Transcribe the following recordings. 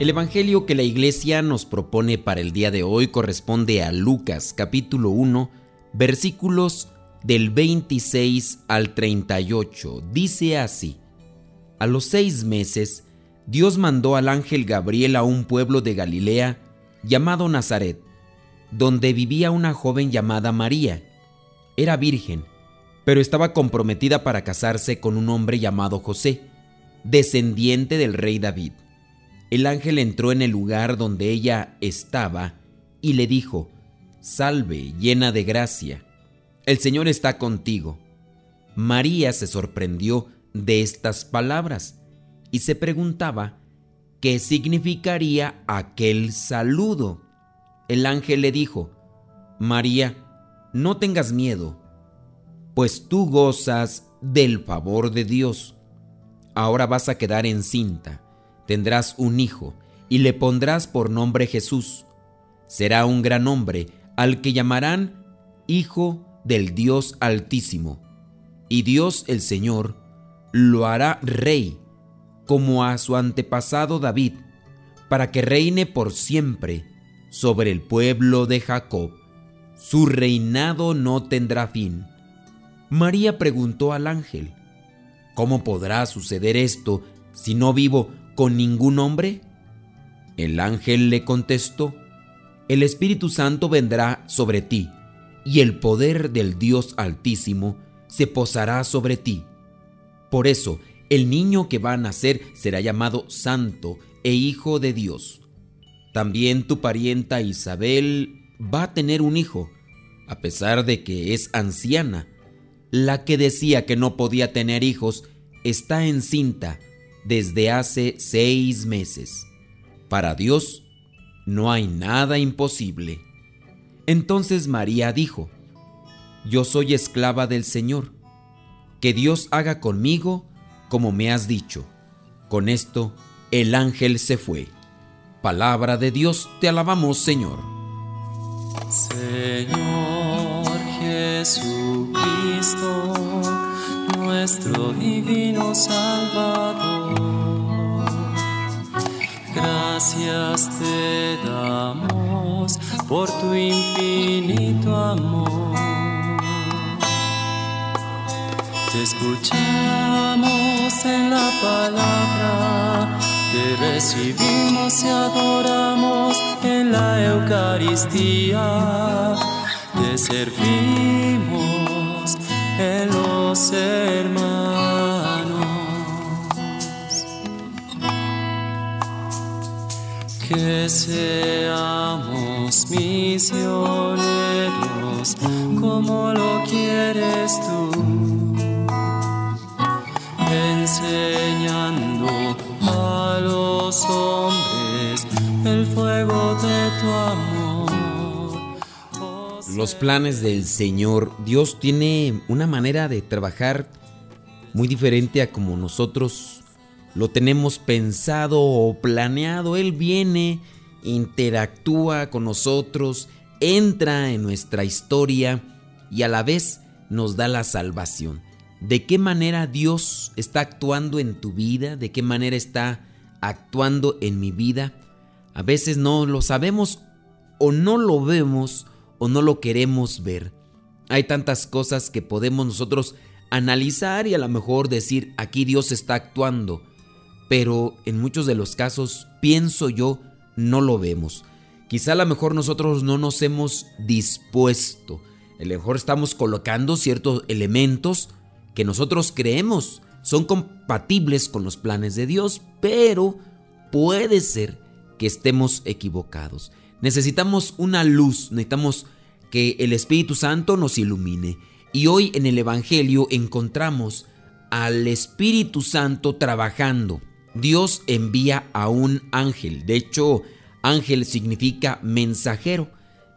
El Evangelio que la Iglesia nos propone para el día de hoy corresponde a Lucas capítulo 1 versículos del 26 al 38. Dice así, A los seis meses, Dios mandó al ángel Gabriel a un pueblo de Galilea llamado Nazaret, donde vivía una joven llamada María. Era virgen, pero estaba comprometida para casarse con un hombre llamado José, descendiente del rey David el ángel entró en el lugar donde ella estaba y le dijo, Salve, llena de gracia, el Señor está contigo. María se sorprendió de estas palabras y se preguntaba qué significaría aquel saludo. El ángel le dijo, María, no tengas miedo, pues tú gozas del favor de Dios. Ahora vas a quedar encinta tendrás un hijo, y le pondrás por nombre Jesús. Será un gran hombre, al que llamarán Hijo del Dios Altísimo. Y Dios el Señor lo hará rey, como a su antepasado David, para que reine por siempre sobre el pueblo de Jacob. Su reinado no tendrá fin. María preguntó al ángel, ¿Cómo podrá suceder esto si no vivo con ningún hombre? El ángel le contestó, El Espíritu Santo vendrá sobre ti, y el poder del Dios Altísimo se posará sobre ti. Por eso, el niño que va a nacer será llamado Santo e Hijo de Dios. También tu parienta Isabel va a tener un hijo, a pesar de que es anciana. La que decía que no podía tener hijos está encinta desde hace seis meses. Para Dios no hay nada imposible. Entonces María dijo, Yo soy esclava del Señor, que Dios haga conmigo como me has dicho. Con esto el ángel se fue. Palabra de Dios, te alabamos Señor. Señor Jesucristo nuestro divino Salvador. Gracias te damos por tu infinito amor. Te escuchamos en la palabra, te recibimos y adoramos en la Eucaristía, te servimos en los hermanos. Que seamos misioneros como lo quieres tú, enseñando a los hombres el fuego de tu amor. Los planes del Señor, Dios tiene una manera de trabajar muy diferente a como nosotros lo tenemos pensado o planeado. Él viene, interactúa con nosotros, entra en nuestra historia y a la vez nos da la salvación. ¿De qué manera Dios está actuando en tu vida? ¿De qué manera está actuando en mi vida? A veces no lo sabemos o no lo vemos o no lo queremos ver. Hay tantas cosas que podemos nosotros analizar y a lo mejor decir, aquí Dios está actuando, pero en muchos de los casos, pienso yo, no lo vemos. Quizá a lo mejor nosotros no nos hemos dispuesto, a lo mejor estamos colocando ciertos elementos que nosotros creemos son compatibles con los planes de Dios, pero puede ser que estemos equivocados. Necesitamos una luz, necesitamos que el Espíritu Santo nos ilumine. Y hoy en el Evangelio encontramos al Espíritu Santo trabajando. Dios envía a un ángel. De hecho, ángel significa mensajero.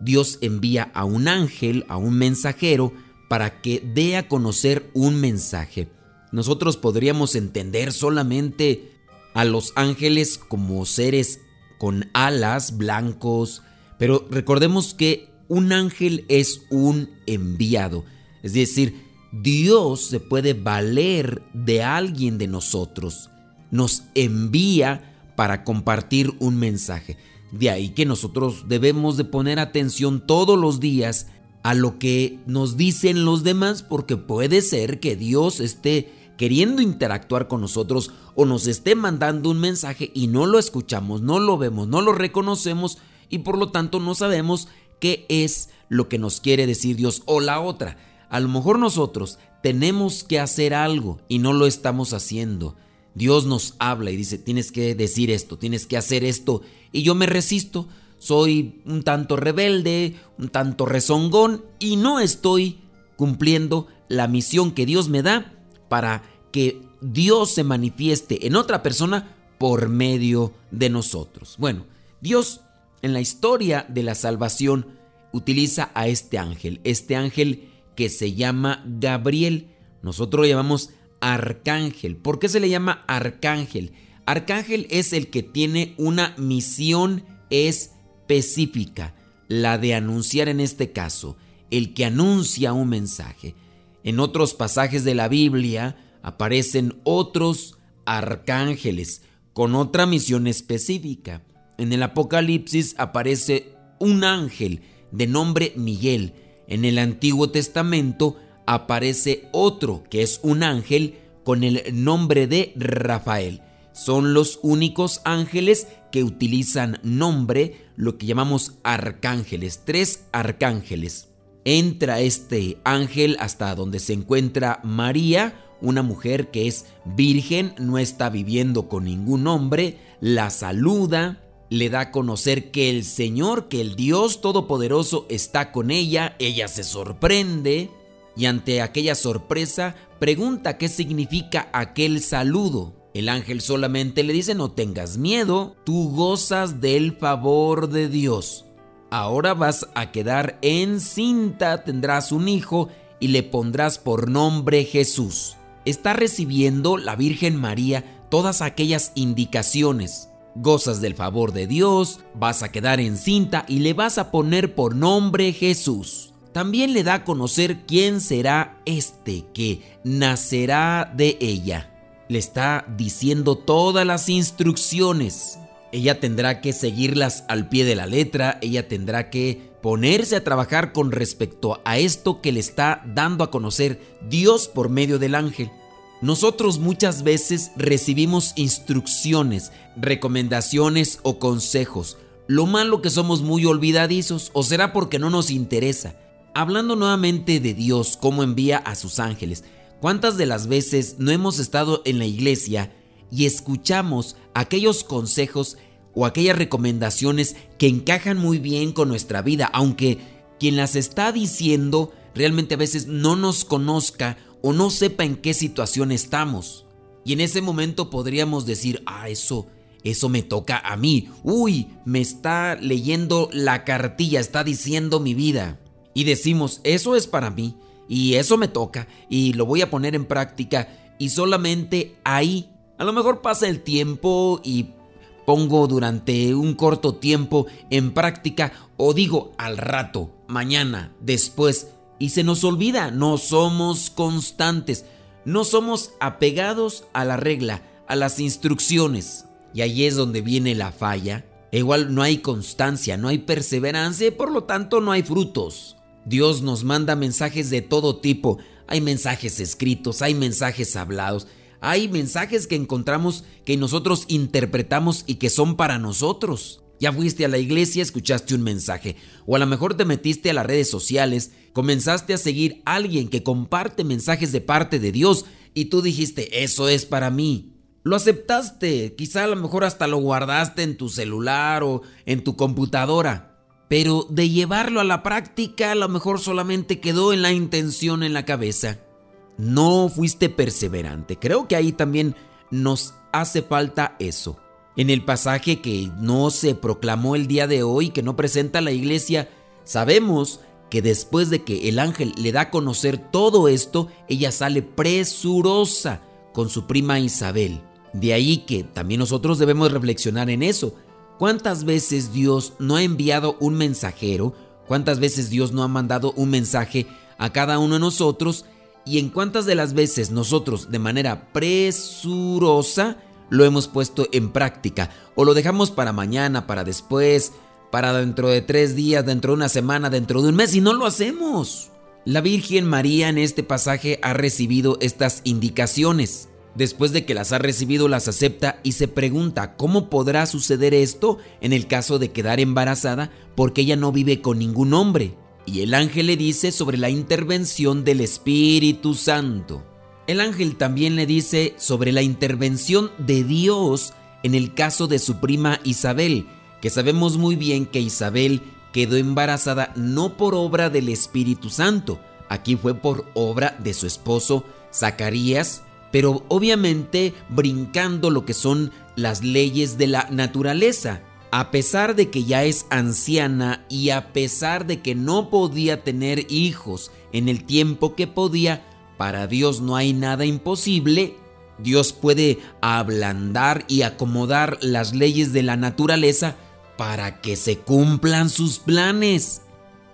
Dios envía a un ángel, a un mensajero, para que dé a conocer un mensaje. Nosotros podríamos entender solamente a los ángeles como seres con alas blancos, pero recordemos que un ángel es un enviado, es decir, Dios se puede valer de alguien de nosotros, nos envía para compartir un mensaje. De ahí que nosotros debemos de poner atención todos los días a lo que nos dicen los demás porque puede ser que Dios esté queriendo interactuar con nosotros o nos esté mandando un mensaje y no lo escuchamos, no lo vemos, no lo reconocemos y por lo tanto no sabemos qué es lo que nos quiere decir Dios o la otra. A lo mejor nosotros tenemos que hacer algo y no lo estamos haciendo. Dios nos habla y dice, tienes que decir esto, tienes que hacer esto y yo me resisto. Soy un tanto rebelde, un tanto rezongón y no estoy cumpliendo la misión que Dios me da para que Dios se manifieste en otra persona por medio de nosotros. Bueno, Dios en la historia de la salvación utiliza a este ángel, este ángel que se llama Gabriel. Nosotros lo llamamos arcángel. ¿Por qué se le llama arcángel? Arcángel es el que tiene una misión específica, la de anunciar en este caso, el que anuncia un mensaje. En otros pasajes de la Biblia aparecen otros arcángeles con otra misión específica. En el Apocalipsis aparece un ángel de nombre Miguel. En el Antiguo Testamento aparece otro que es un ángel con el nombre de Rafael. Son los únicos ángeles que utilizan nombre, lo que llamamos arcángeles, tres arcángeles entra este ángel hasta donde se encuentra María, una mujer que es virgen, no está viviendo con ningún hombre, la saluda, le da a conocer que el Señor, que el Dios Todopoderoso está con ella, ella se sorprende y ante aquella sorpresa pregunta qué significa aquel saludo. El ángel solamente le dice no tengas miedo, tú gozas del favor de Dios ahora vas a quedar encinta, tendrás un hijo y le pondrás por nombre Jesús. Está recibiendo la Virgen María todas aquellas indicaciones. Gozas del favor de Dios, vas a quedar encinta y le vas a poner por nombre Jesús. También le da a conocer quién será este que nacerá de ella. Le está diciendo todas las instrucciones ella tendrá que seguirlas al pie de la letra, ella tendrá que ponerse a trabajar con respecto a esto que le está dando a conocer Dios por medio del ángel. Nosotros muchas veces recibimos instrucciones, recomendaciones o consejos. Lo malo que somos muy olvidadizos o será porque no nos interesa. Hablando nuevamente de Dios, cómo envía a sus ángeles, ¿cuántas de las veces no hemos estado en la iglesia y escuchamos aquellos consejos o aquellas recomendaciones que encajan muy bien con nuestra vida, aunque quien las está diciendo realmente a veces no nos conozca o no sepa en qué situación estamos. Y en ese momento podríamos decir, ah, eso, eso me toca a mí. Uy, me está leyendo la cartilla, está diciendo mi vida. Y decimos, eso es para mí, y eso me toca, y lo voy a poner en práctica, y solamente ahí a lo mejor pasa el tiempo y pongo durante un corto tiempo en práctica o digo al rato, mañana, después, y se nos olvida, no somos constantes, no somos apegados a la regla, a las instrucciones. Y ahí es donde viene la falla. igual no hay constancia, no hay perseverancia y por lo tanto no hay frutos. Dios nos manda mensajes de todo tipo. Hay mensajes escritos, hay mensajes hablados hay mensajes que encontramos que nosotros interpretamos y que son para nosotros. Ya fuiste a la iglesia, escuchaste un mensaje, o a lo mejor te metiste a las redes sociales, comenzaste a seguir a alguien que comparte mensajes de parte de Dios y tú dijiste, eso es para mí. Lo aceptaste, quizá a lo mejor hasta lo guardaste en tu celular o en tu computadora, pero de llevarlo a la práctica a lo mejor solamente quedó en la intención en la cabeza. no fuiste perseverante. Creo que ahí también nos hace falta eso. En el pasaje que no se proclamó el día de hoy, que no presenta la iglesia, sabemos que después de que el ángel le da a conocer todo esto, ella sale presurosa con su prima Isabel. De ahí que también nosotros debemos reflexionar en eso. ¿Cuántas veces Dios no ha enviado un mensajero? ¿Cuántas veces Dios no ha mandado un mensaje a cada uno de nosotros? ¿Y en cuántas de las veces nosotros de manera presurosa lo hemos puesto en práctica? ¿O lo dejamos para mañana, para después, para dentro de tres días, dentro de una semana, dentro de un mes y no lo hacemos? La Virgen María en este pasaje ha recibido estas indicaciones. Después de que las ha recibido, las acepta y se pregunta cómo podrá suceder esto en el caso de quedar embarazada porque ella no vive con ningún hombre. Y el ángel le dice sobre la intervención del Espíritu Santo. El ángel también le dice sobre la intervención de Dios en el caso de su prima Isabel, que sabemos muy bien que Isabel quedó embarazada no por obra del Espíritu Santo, aquí fue por obra de su esposo Zacarías, pero obviamente brincando lo que son las leyes de la naturaleza. A pesar de que ya es anciana y a pesar de que no podía tener hijos en el tiempo que podía, para Dios no hay nada imposible. Dios puede ablandar y acomodar las leyes de la naturaleza para que se cumplan sus planes.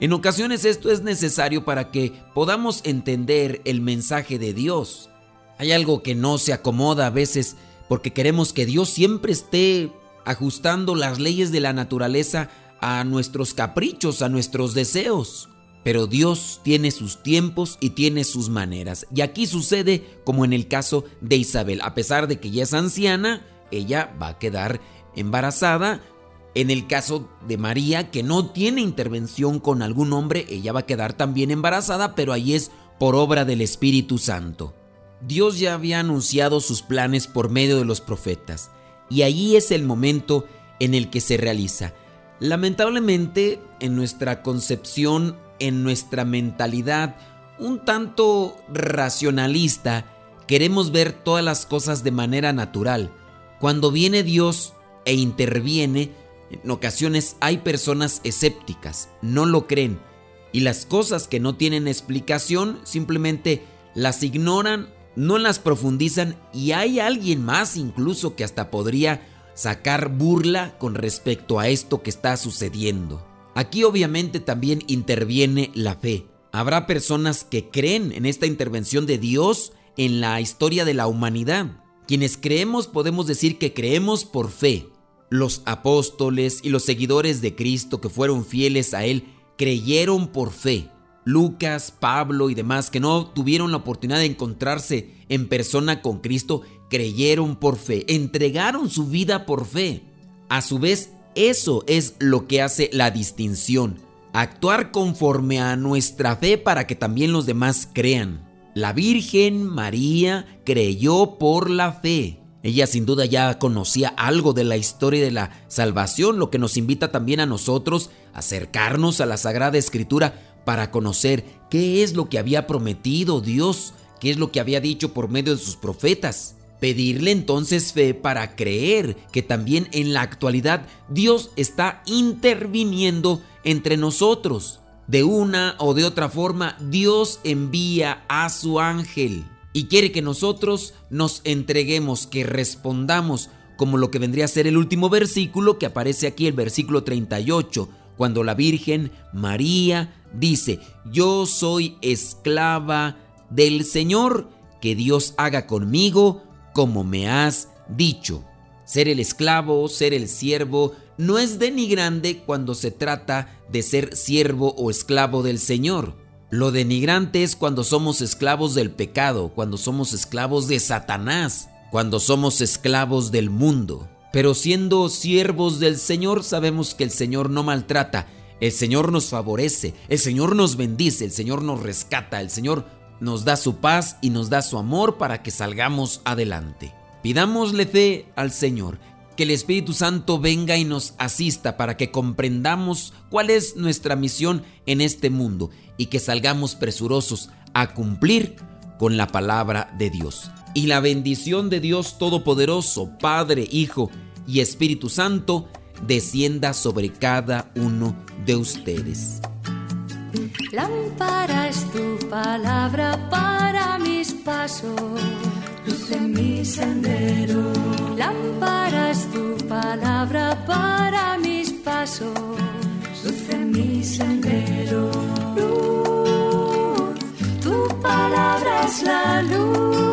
En ocasiones esto es necesario para que podamos entender el mensaje de Dios. Hay algo que no se acomoda a veces porque queremos que Dios siempre esté ajustando las leyes de la naturaleza a nuestros caprichos, a nuestros deseos. Pero Dios tiene sus tiempos y tiene sus maneras. Y aquí sucede como en el caso de Isabel. A pesar de que ya es anciana, ella va a quedar embarazada. En el caso de María, que no tiene intervención con algún hombre, ella va a quedar también embarazada, pero ahí es por obra del Espíritu Santo. Dios ya había anunciado sus planes por medio de los profetas y ahí es el momento en el que se realiza. Lamentablemente, en nuestra concepción, en nuestra mentalidad, un tanto racionalista, queremos ver todas las cosas de manera natural. Cuando viene Dios e interviene, en ocasiones hay personas escépticas, no lo creen, y las cosas que no tienen explicación simplemente las ignoran no las profundizan y hay alguien más incluso que hasta podría sacar burla con respecto a esto que está sucediendo. Aquí obviamente también interviene la fe. Habrá personas que creen en esta intervención de Dios en la historia de la humanidad. Quienes creemos podemos decir que creemos por fe. Los apóstoles y los seguidores de Cristo que fueron fieles a Él creyeron por fe. Lucas, Pablo y demás que no tuvieron la oportunidad de encontrarse en persona con Cristo, creyeron por fe, entregaron su vida por fe. A su vez, eso es lo que hace la distinción, actuar conforme a nuestra fe para que también los demás crean. La Virgen María creyó por la fe. Ella sin duda ya conocía algo de la historia de la salvación, lo que nos invita también a nosotros a acercarnos a la Sagrada Escritura para conocer qué es lo que había prometido Dios, qué es lo que había dicho por medio de sus profetas. Pedirle entonces fe para creer que también en la actualidad Dios está interviniendo entre nosotros. De una o de otra forma, Dios envía a su ángel y quiere que nosotros nos entreguemos, que respondamos como lo que vendría a ser el último versículo que aparece aquí, el versículo 38, cuando la Virgen María dice, yo soy esclava del Señor, que Dios haga conmigo como me has dicho. Ser el esclavo, ser el siervo, no es denigrante cuando se trata de ser siervo o esclavo del Señor. Lo denigrante es cuando somos esclavos del pecado, cuando somos esclavos de Satanás, cuando somos esclavos del mundo. Pero siendo siervos del Señor sabemos que el Señor no maltrata, el Señor nos favorece, el Señor nos bendice, el Señor nos rescata, el Señor nos da su paz y nos da su amor para que salgamos adelante. Pidámosle fe al Señor, que el Espíritu Santo venga y nos asista para que comprendamos cuál es nuestra misión en este mundo y que salgamos presurosos a cumplir con la palabra de Dios. Y la bendición de Dios Todopoderoso, Padre, Hijo y Espíritu Santo, descienda sobre cada uno de ustedes. Tu palabra para mis pasos, luz en mi sendero. Lámpara es tu palabra para mis pasos, luz en mi sendero. Luz, tu palabra es la luz